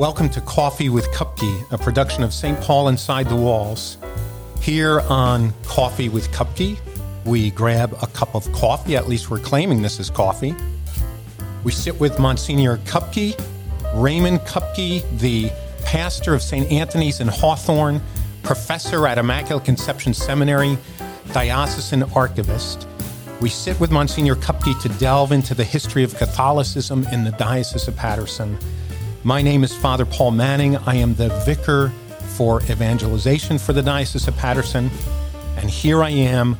Welcome to Coffee with Kupke, a production of St. Paul Inside the Walls. Here on Coffee with Kupke, we grab a cup of coffee, at least we're claiming this is coffee. We sit with Monsignor Kupke, Raymond Kupke, the pastor of St. Anthony's in Hawthorne, professor at Immaculate Conception Seminary, diocesan archivist. We sit with Monsignor Kupke to delve into the history of Catholicism in the Diocese of Paterson. My name is Father Paul Manning. I am the vicar for evangelization for the Diocese of Paterson. And here I am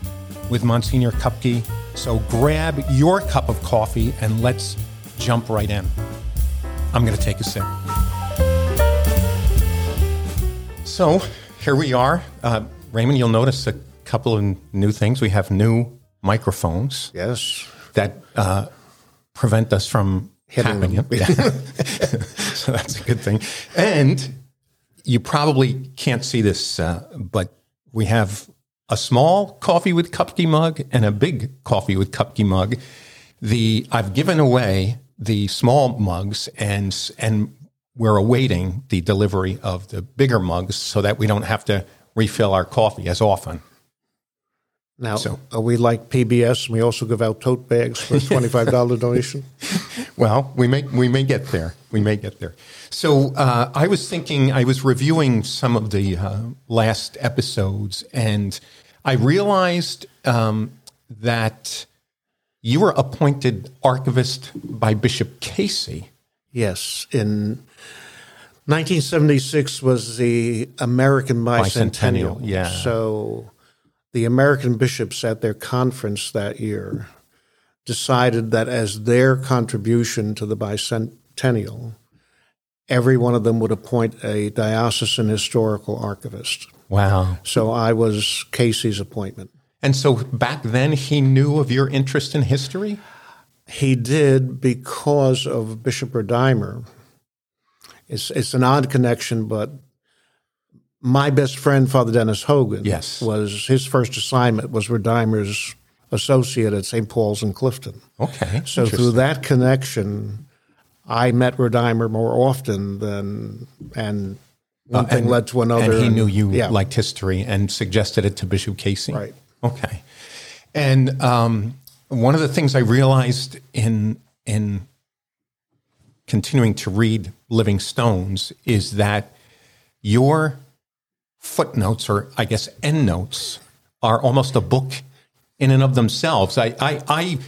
with Monsignor Kupke. So grab your cup of coffee and let's jump right in. I'm going to take a sip. So here we are. Uh, Raymond, you'll notice a couple of new things. We have new microphones. Yes. That uh, prevent us from Hitting them. Yeah. so that's a good thing. And you probably can't see this, uh, but we have a small coffee with Kupke mug and a big coffee with Kupke mug. The I've given away the small mugs and and we're awaiting the delivery of the bigger mugs so that we don't have to refill our coffee as often. Now, So- are we like PBS and we also give out tote bags for a $25 donation? Well, we may we may get there. We may get there. So uh, I was thinking, I was reviewing some of the uh, last episodes, and I realized um, that you were appointed archivist by Bishop Casey. Yes. In 1976 was the American Bicentennial, Bicentennial. yeah. So the American bishops at their conference that year decided that as their contribution to the bicentennial, every one of them would appoint a diocesan historical archivist. Wow! So I was Casey's appointment. And so back then, he knew of your interest in history. He did because of Bishop Rodimer. It's it's an odd connection, but my best friend, Father Dennis Hogan, Yes. was his first assignment was Rodimer's associate at St. Paul's in Clifton. Okay, So through that connection, I met Rodimer more often than and one thing led to another. And he knew you yeah, liked history and suggested it to Bishop Casey. Right. Okay. And um, one of the things I realized in in continuing to read Living Stones is that your footnotes, or I guess endnotes, are almost a book in and of themselves. I I, I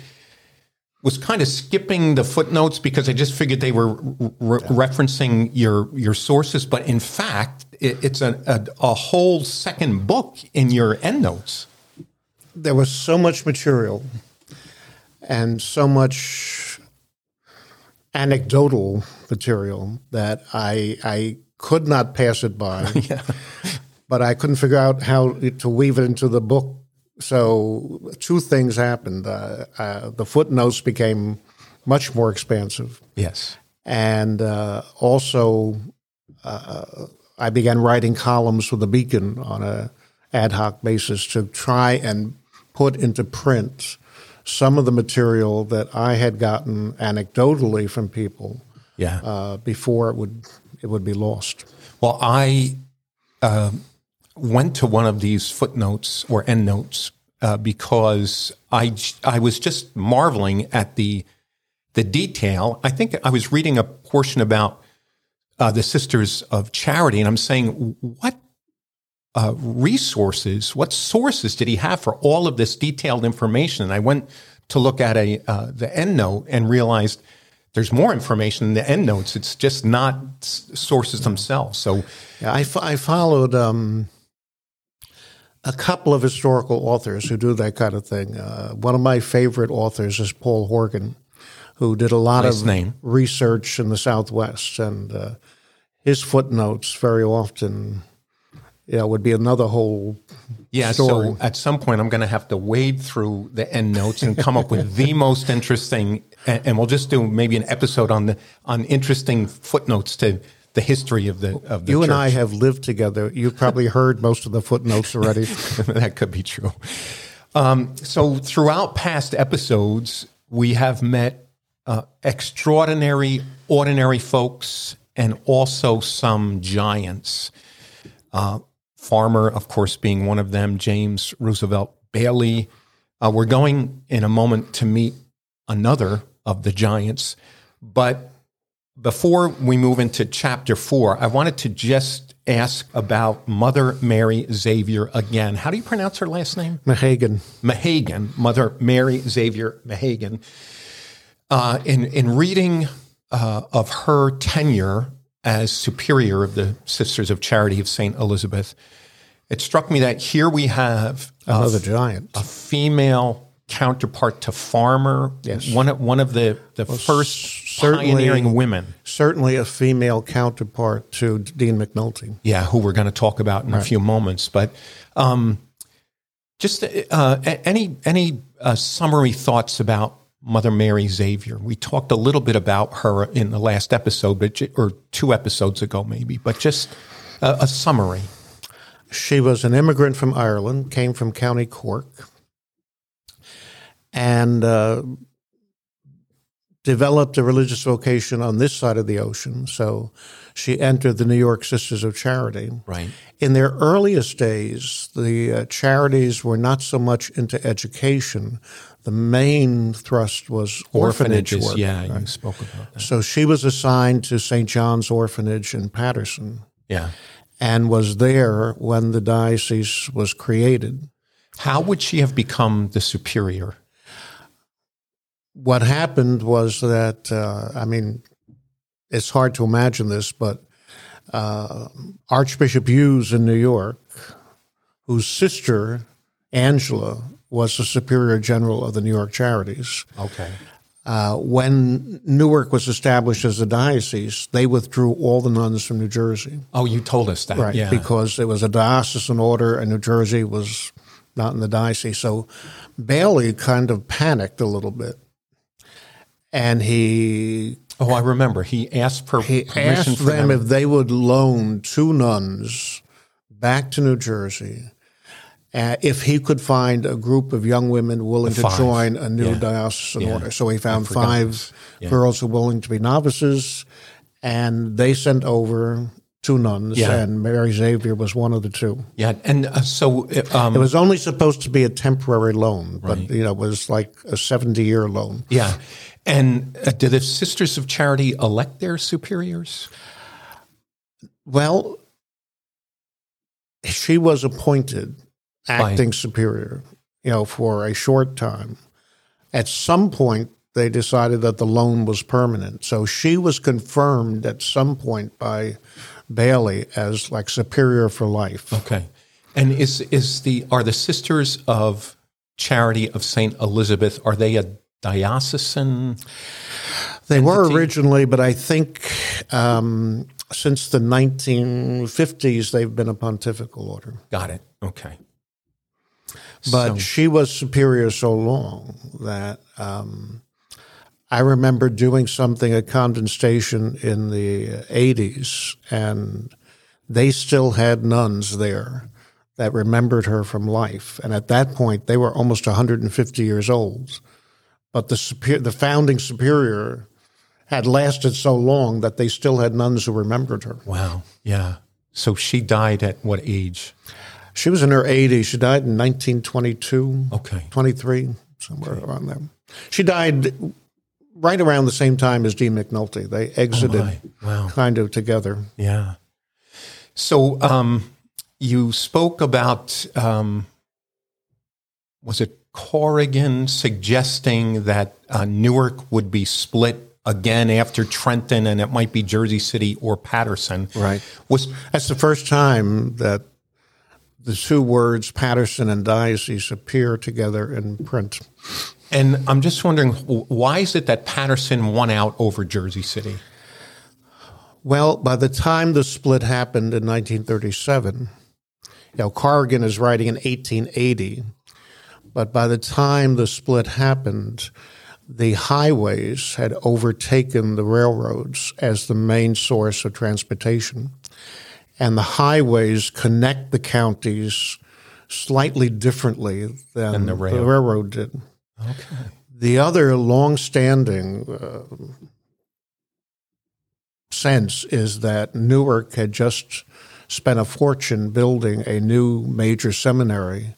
was kind of skipping the footnotes because I just figured they were re- referencing your your sources, but in fact, it, it's a, a a whole second book in your endnotes. there was so much material and so much anecdotal material that I I could not pass it by. But I couldn't figure out how to weave it into the book. So two things happened. Uh, uh, the footnotes became much more expansive, Yes. and uh, also uh, I began writing columns for the Beacon on a ad hoc basis to try and put into print some of the material that I had gotten anecdotally from people Yeah. uh, before it would it would be lost. Well, I uh, went to one of these footnotes or endnotes uh, because I was just marveling at the the detail. I think I was reading a portion about uh, the Sisters of Charity, and I'm saying, what uh, resources, what sources did he have for all of this detailed information? And I went to look at a uh, the endnote and realized there's more information in the endnotes. It's just not s- sources themselves. So Yeah, I, I followed um, a couple of historical authors who do that kind of thing. Uh, one of my favorite authors is Paul Horgan, who did a lot Nice of name. research in the Southwest, and uh, his footnotes very often, you know, would be another whole Yeah, story. so at some point I'm going to have to wade through the end notes and come up with the most interesting, and, and we'll just do maybe an episode on the on interesting footnotes to the history of the of the You and I have lived together. You've probably heard most of the footnotes already. that could be true. Um, so throughout past episodes, we have met uh, extraordinary, ordinary folks and also some giants. Uh, Farmer, of course, being one of them, James Roosevelt Bailey. Uh, we're going in a moment to meet another of the giants. But before we move into chapter four, I wanted to just ask about Mother Mary Xavier again. How do you pronounce her last name? Mehegan. Mehegan, Mother Mary Xavier Mehegan. Uh, in in reading uh, of her tenure as superior of the Sisters of Charity of Saint Elizabeth, it struck me that here we have another giant, a female counterpart to Farmer. Yes, one of, one of the the well, first pioneering women. Certainly, a female counterpart to Dean McNulty. Yeah, who we're going to talk about in right. a few moments, but. Um, just uh, any any uh, summary thoughts about Mother Mary Xavier. We talked a little bit about her in the last episode, but or two episodes ago, maybe. But just a, a summary. She was an immigrant from Ireland, came from County Cork, and uh, developed a religious vocation on this side of the ocean. So she entered the New York Sisters of Charity. Right. In their earliest days, the uh, charities were not so much into education. The main thrust was orphanage Orphanages, work. Yeah, right? you spoke about that. So she was assigned to St. John's Orphanage in Paterson. Yeah. And was there when the diocese was created. How would she have become the superior? What happened was that, uh, I mean, it's hard to imagine this, but uh, Archbishop Hughes in New York, whose sister, Angela, was the Superior General of the New York Charities. Okay. Uh, when Newark was established as a diocese, they withdrew all the nuns from New Jersey. Oh, you told us that, right? Yeah. Because it was a diocesan order, and New Jersey was not in the diocese. So Bailey kind of panicked a little bit, and he Oh, I remember. He asked for he asked them, them if they would loan two nuns back to New Jersey uh, if he could find a group of young women willing to join a new yeah. diocesan yeah. order. So he found five yeah. girls who were willing to be novices, and they sent over two nuns, and Mary Xavier was one of the two. Yeah, and uh, so um, it was only supposed to be a temporary loan, but right. you know, it was like a seventy-year loan. Yeah, and uh, did the Sisters of Charity elect their superiors? Well, she was appointed acting Fine. superior, you know, for a short time. At some point, they decided that the loan was permanent. So she was confirmed at some point by Bailey as like superior for life. Okay. And is is the are the Sisters of Charity of Saint Elizabeth are they a diocesan? They entity? were originally, but I think um, since the 1950s they've been a pontifical order. Got it. Okay. But so. she was superior so long that um, I remember doing something at Convent Station in the 80s, and they still had nuns there that remembered her from life. And at that point, they were almost 150 years old. But the, super, the founding superior had lasted so long that they still had nuns who remembered her. Wow. Yeah. So she died at what age? She was in her 80s. She died in 1922. Okay. 23, somewhere okay. around there. She died right around the same time as Dean McNulty. They exited oh wow. kind of together. Yeah. So um, you spoke about, um, was it Corrigan suggesting that uh, Newark would be split again after Trenton and it might be Jersey City or Paterson. Right. Was That's the first time that the two words Paterson and diocese appear together in print. And I'm just wondering, why is it that Paterson won out over Jersey City? Well, by the time the split happened in 1937, you know, Corrigan is writing in 1880, but by the time the split happened, the highways had overtaken the railroads as the main source of transportation and the highways connect the counties slightly differently than the, rail. the, railroad did. Okay. The other long-standing uh, sense is that Newark had just spent a fortune building a new major seminary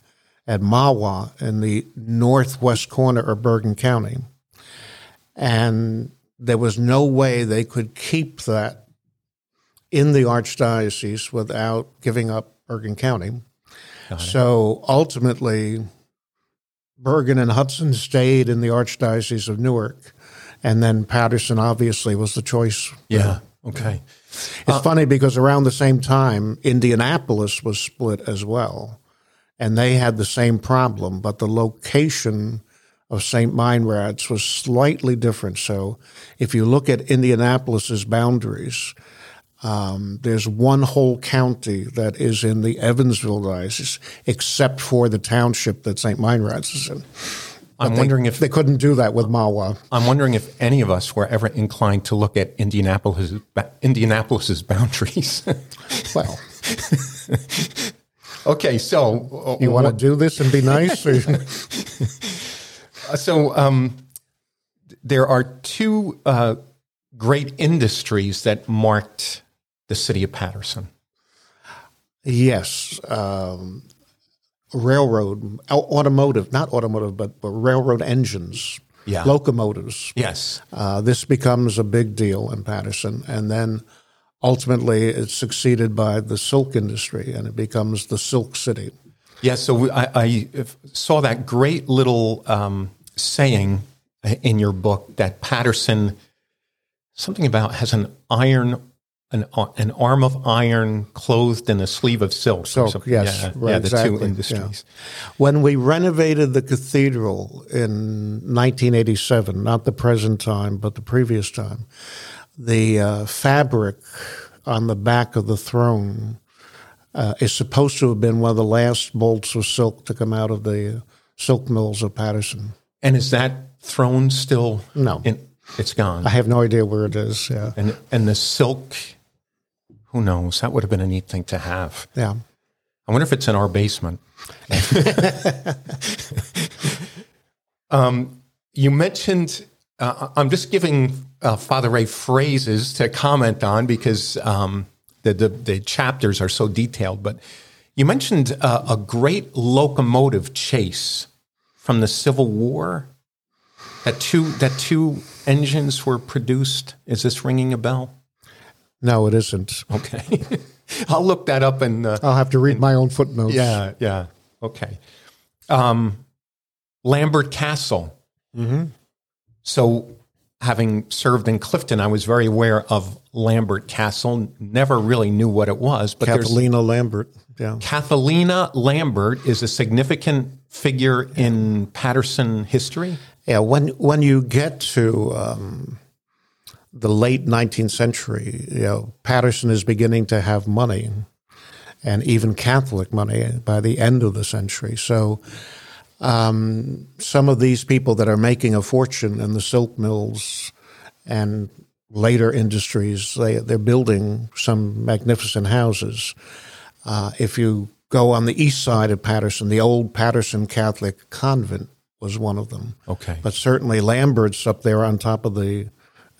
at Mahwah in the northwest corner of Bergen County. And there was no way they could keep that in the archdiocese without giving up Bergen County. So ultimately, Bergen and Hudson stayed in the Archdiocese of Newark, and then Paterson obviously was the choice. Yeah. Okay. It's uh, funny because around the same time, Indianapolis was split as well, and they had the same problem, but the location of St. Meinrad's was slightly different. So if you look at Indianapolis's boundaries, um, there's one whole county that is in the Evansville diocese, except for the township that St. Meinrad's is in. I'm wondering if They couldn't do that with Mahwah. I'm wondering if any of us were ever inclined to look at Indianapolis Indianapolis's boundaries. Well, okay, so uh, you want to do this and be nice? So um, there are two uh, great industries that marked the city of Paterson. yes. Um, railroad, automotive, not automotive, but, but railroad engines, Yeah. locomotives. Yes. Uh, this becomes a big deal in Paterson. And then ultimately it's succeeded by the silk industry and it becomes the silk city. Yeah, so we, I, I saw that great little um, saying in your book that Paterson, something about has an iron, an, an arm of iron clothed in a sleeve of silk. Silk, yes, yeah, right, yeah, the exactly, two yeah. industries. When we renovated the cathedral in 1987, not the present time, but the previous time, the uh, fabric on the back of the throne uh, is supposed to have been one of the last bolts of silk to come out of the silk mills of Paterson. And is that throne still? No. in, it's gone. I have no idea where it is. Yeah, and and the silk, who knows? That would have been a neat thing to have. yeah. I wonder if it's in our basement. um, you mentioned, uh, I'm just giving uh, Father Ray phrases to comment on because um, the, the, the chapters are so detailed. But you mentioned uh, a great locomotive chase from the Civil War. That two that two engines were produced. Is this ringing a bell? No, it isn't. Okay, I'll look that up and. Uh, I'll have to read my own footnotes. yeah, yeah. Okay. Um, Lambert Castle. Mm-hmm. So, having served in Clifton, I was very aware of Lambert Castle. Never really knew what it was, but Catholina Lambert. Yeah. Catholina Lambert is a significant figure in Paterson history. Yeah, when when you get to um, the late 19th century, you know, Paterson is beginning to have money, and even Catholic money by the end of the century. So, um, some of these people that are making a fortune in the silk mills and later industries, they they're building some magnificent houses. Uh, if you go on the east side of Paterson, the old Paterson Catholic convent was one of them. Okay. But certainly Lambert's up there on top of the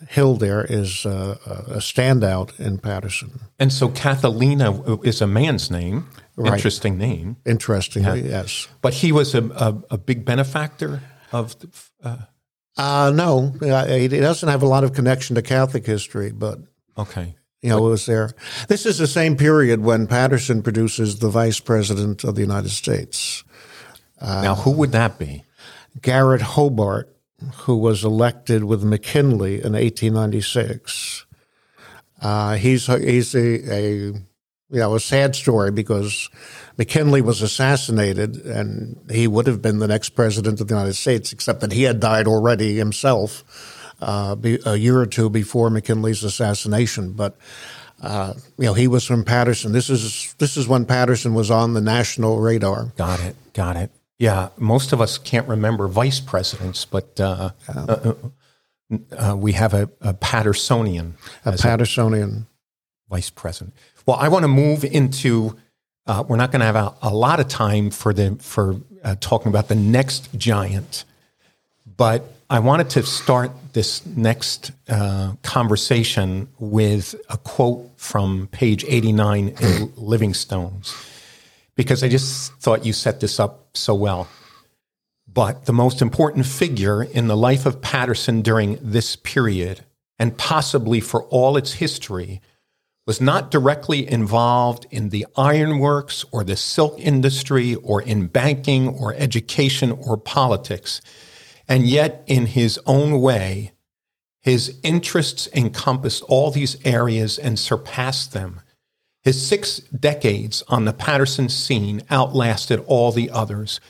hill there is uh, a standout in Paterson. And so Catholina is a man's name. Right. Interesting name. Interestingly, yes. But he was a, a, a big benefactor of the, uh, Uh, no, he doesn't have a lot of connection to Catholic history, but okay. you know, it was there. This is the same period when Paterson produces the Vice President of the United States, now, who would that be? Garrett Hobart, who was elected with McKinley in 1896. Uh, he's he's a, a you know a sad story because McKinley was assassinated and he would have been the next president of the United States, except that he had died already himself uh, a year or two before McKinley's assassination. But uh, you know he was from Paterson. This is this is when Paterson was on the national radar. Got it. Got it. Yeah, most of us can't remember vice presidents, but uh, uh, uh, uh, we have a, a Patersonian A Patersonian. vice president. Well, I want to move into. Uh, we're not going to have a, a lot of time for the for uh, talking about the next giant, but I wanted to start this next uh, conversation with a quote from page 89 in Living Stones because I just thought you set this up so well. But the most important figure in the life of Paterson during this period, and possibly for all its history, was not directly involved in the ironworks or the silk industry or in banking or education or politics. And yet, in his own way, his interests encompassed all these areas and surpassed them. His six decades on the Paterson scene outlasted all the others.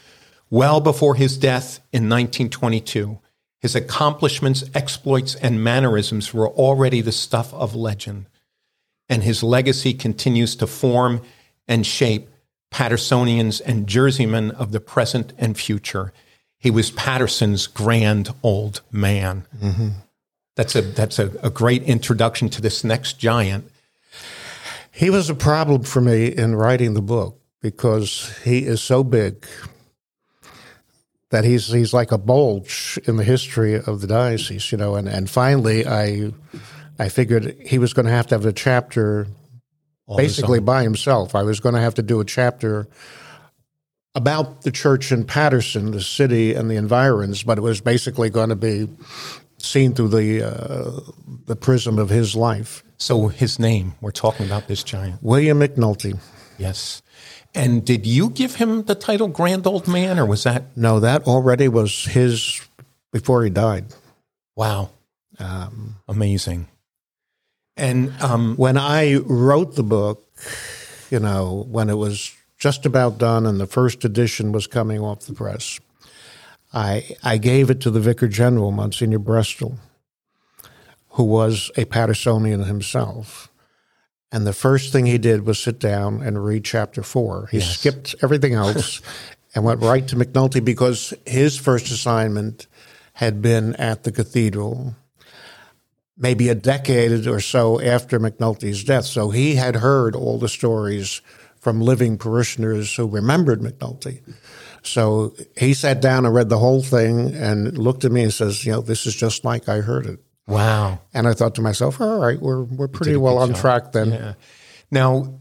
Well before his death in 1922, his accomplishments, exploits, and mannerisms were already the stuff of legend. And his legacy continues to form and shape Patersonians and Jerseymen of the present and future. He was Paterson's grand old man. Mm-hmm. That's a that's a, a great introduction to this next giant. He was a problem for me in writing the book because he is so big that he's he's like a bulge in the history of the diocese, you know. And and finally, I I figured he was going to have to have a chapter All basically by himself. I was going to have to do a chapter about the church in Paterson, the city and the environs, but it was basically going to be seen through the uh, the prism of his life. So his name, we're talking about this giant, William McNulty. Yes. And did you give him the title Grand Old Man, or was that? No, that already was his before he died. Wow. Um, Amazing. And um, when I wrote the book, you know, when it was just about done and the first edition was coming off the press, I, I gave it to the Vicar General, Monsignor Breastal, who was a Patersonian himself. And the first thing he did was sit down and read chapter four. He yes. skipped everything else and went right to McNulty because his first assignment had been at the cathedral maybe a decade or so after McNulty's death. So he had heard all the stories from living parishioners who remembered McNulty. So he sat down and read the whole thing and looked at me and says, "You know, this is just like I heard it." Wow! And I thought to myself, "All right, we're we're pretty well on job. track then." Yeah. Now,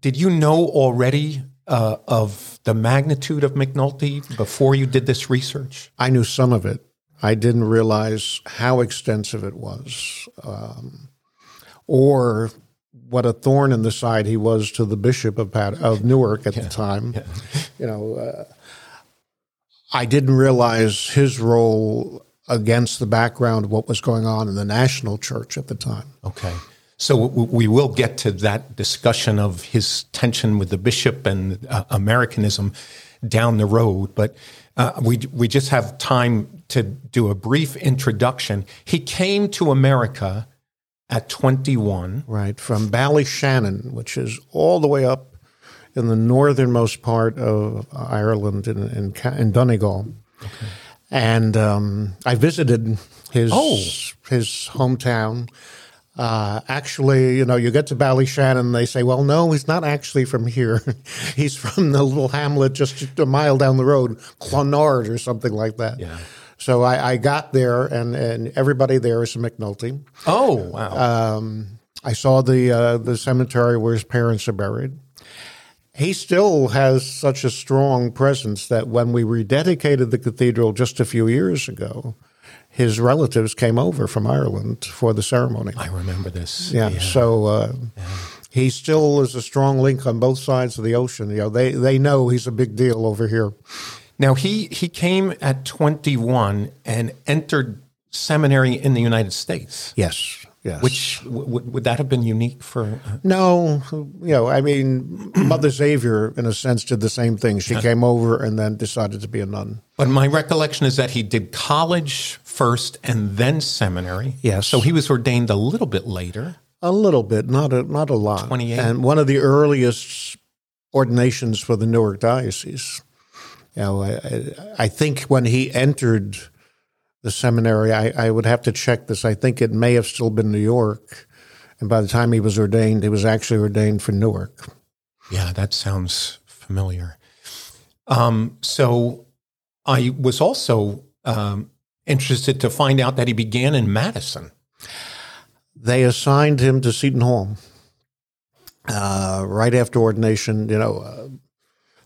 did you know already uh, of the magnitude of McNulty before you did this research? I knew some of it. I didn't realize how extensive it was, um, or what a thorn in the side he was to the bishop of Pat, of Newark at yeah. the time. Yeah. You know, uh, I didn't realize his role against the background of what was going on in the national church at the time. Okay. So we will get to that discussion of his tension with the bishop and uh, Americanism down the road, but uh, we we just have time to do a brief introduction. He came to America at 21. Right, from Ballyshannon, which is all the way up in the northernmost part of Ireland in, in, in Donegal. Okay. And um, I visited his, oh. his hometown. Uh, actually, you know, you get to Ballyshannon, they say, well, no, he's not actually from here. he's from the little hamlet just a mile down the road, Clonard or something like that. Yeah. So I, I, got there, and, and everybody there is a McNulty. Oh, wow. Um, I saw the uh, the cemetery where his parents are buried. He still has such a strong presence that when we rededicated the cathedral just a few years ago, his relatives came over from Ireland for the ceremony. I remember this. Yeah. yeah. So uh, yeah. he still is a strong link on both sides of the ocean. You know, they they know he's a big deal over here. Now he he came at 21 and entered seminary in the United States. Yes. Yes. Which w- would that have been unique for? Uh, no, you know, I mean, Mother Xavier, in a sense, did the same thing. She came over and then decided to be a nun. But my recollection is that he did college first and then seminary. Yes. So he was ordained a little bit later. A little bit, not a not a lot. Twenty eight. And one of the earliest ordinations for the Newark diocese. You know, I, I think when he entered the seminary, I, I would have to check this. I think it may have still been New York. And by the time he was ordained, he was actually ordained for Newark. Yeah, that sounds familiar. Um, so I was also um, interested to find out that he began in Madison. They assigned him to Seton Hall uh, right after ordination. You know, uh,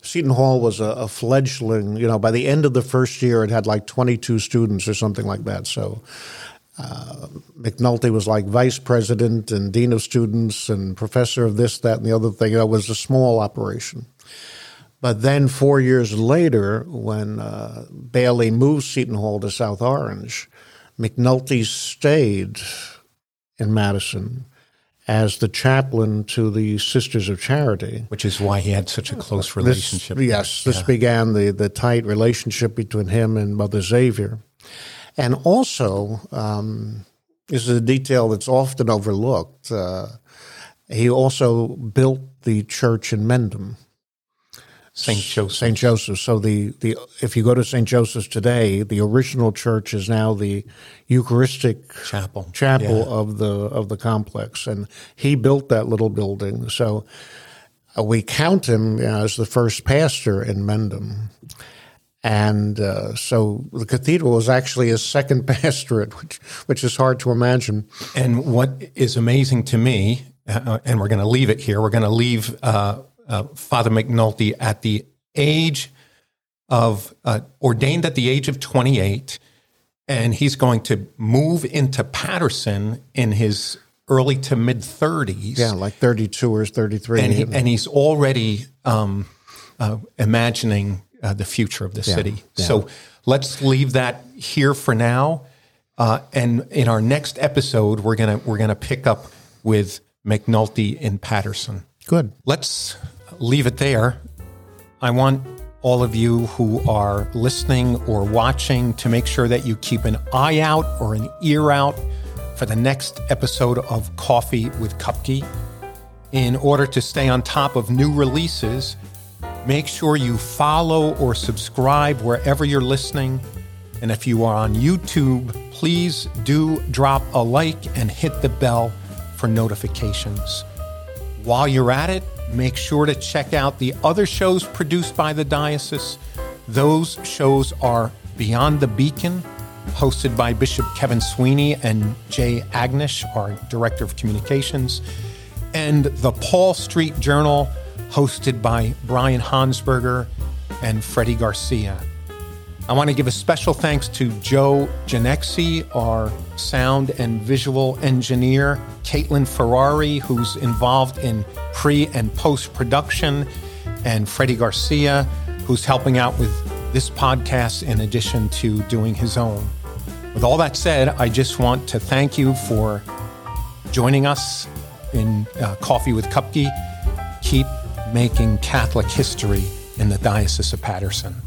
Seton Hall was a, a, fledgling. You know, by the end of the first year, it had like 22 students or something like that. So uh, McNulty was like vice president and dean of students and professor of this, that, and the other thing. It was a small operation. But then four years later, when uh, Bailey moved Seton Hall to South Orange, McNulty stayed in Madison as the chaplain to the Sisters of Charity. Which is why he had such a close relationship. This, yes, this yeah. began the, the tight relationship between him and Mother Xavier. And also, um, this is a detail that's often overlooked. Uh, he also built the church in Mendham. St. Joseph. St. Joseph. So the, the if you go to St. Joseph's today, the original church is now the Eucharistic chapel chapel yeah. of the of the complex, and he built that little building. So uh, we count him as the first pastor in Mendham. And uh, so the cathedral is actually a second pastorate, which, which is hard to imagine. And what is amazing to me, uh, and we're going to leave it here, we're going to leave uh, Father McNulty at the age of, uh, ordained at the age of 28, and he's going to move into Paterson in his early to mid 30s. Yeah, like 32 or 33. And, he, and he's already um, uh, imagining uh, the future of the yeah, city. Yeah. So let's leave that here for now. Uh, and in our next episode, we're gonna we're gonna pick up with McNulty in Paterson. Good. Let's leave it there. I want all of you who are listening or watching to make sure that you keep an eye out or an ear out for the next episode of Coffee with Kupke. In order to stay on top of new releases, make sure you follow or subscribe wherever you're listening. And if you are on YouTube, please do drop a like and hit the bell for notifications. While you're at it, make sure to check out the other shows produced by the diocese. Those shows are Beyond the Beacon, hosted by Bishop Kevin Sweeney and Jay Agnish, our Director of Communications, and the Paul Street Journal, hosted by Brian Hansberger and Freddie Garcia. I want to give a special thanks to Joe Ginexi, our sound and visual engineer, Caitlin Ferrari, who's involved in pre and post production, and Freddie Garcia, who's helping out with this podcast in addition to doing his own. With all that said, I just want to thank you for joining us in uh, Coffee with Kupke. Keep making Catholic history in the Diocese of Paterson.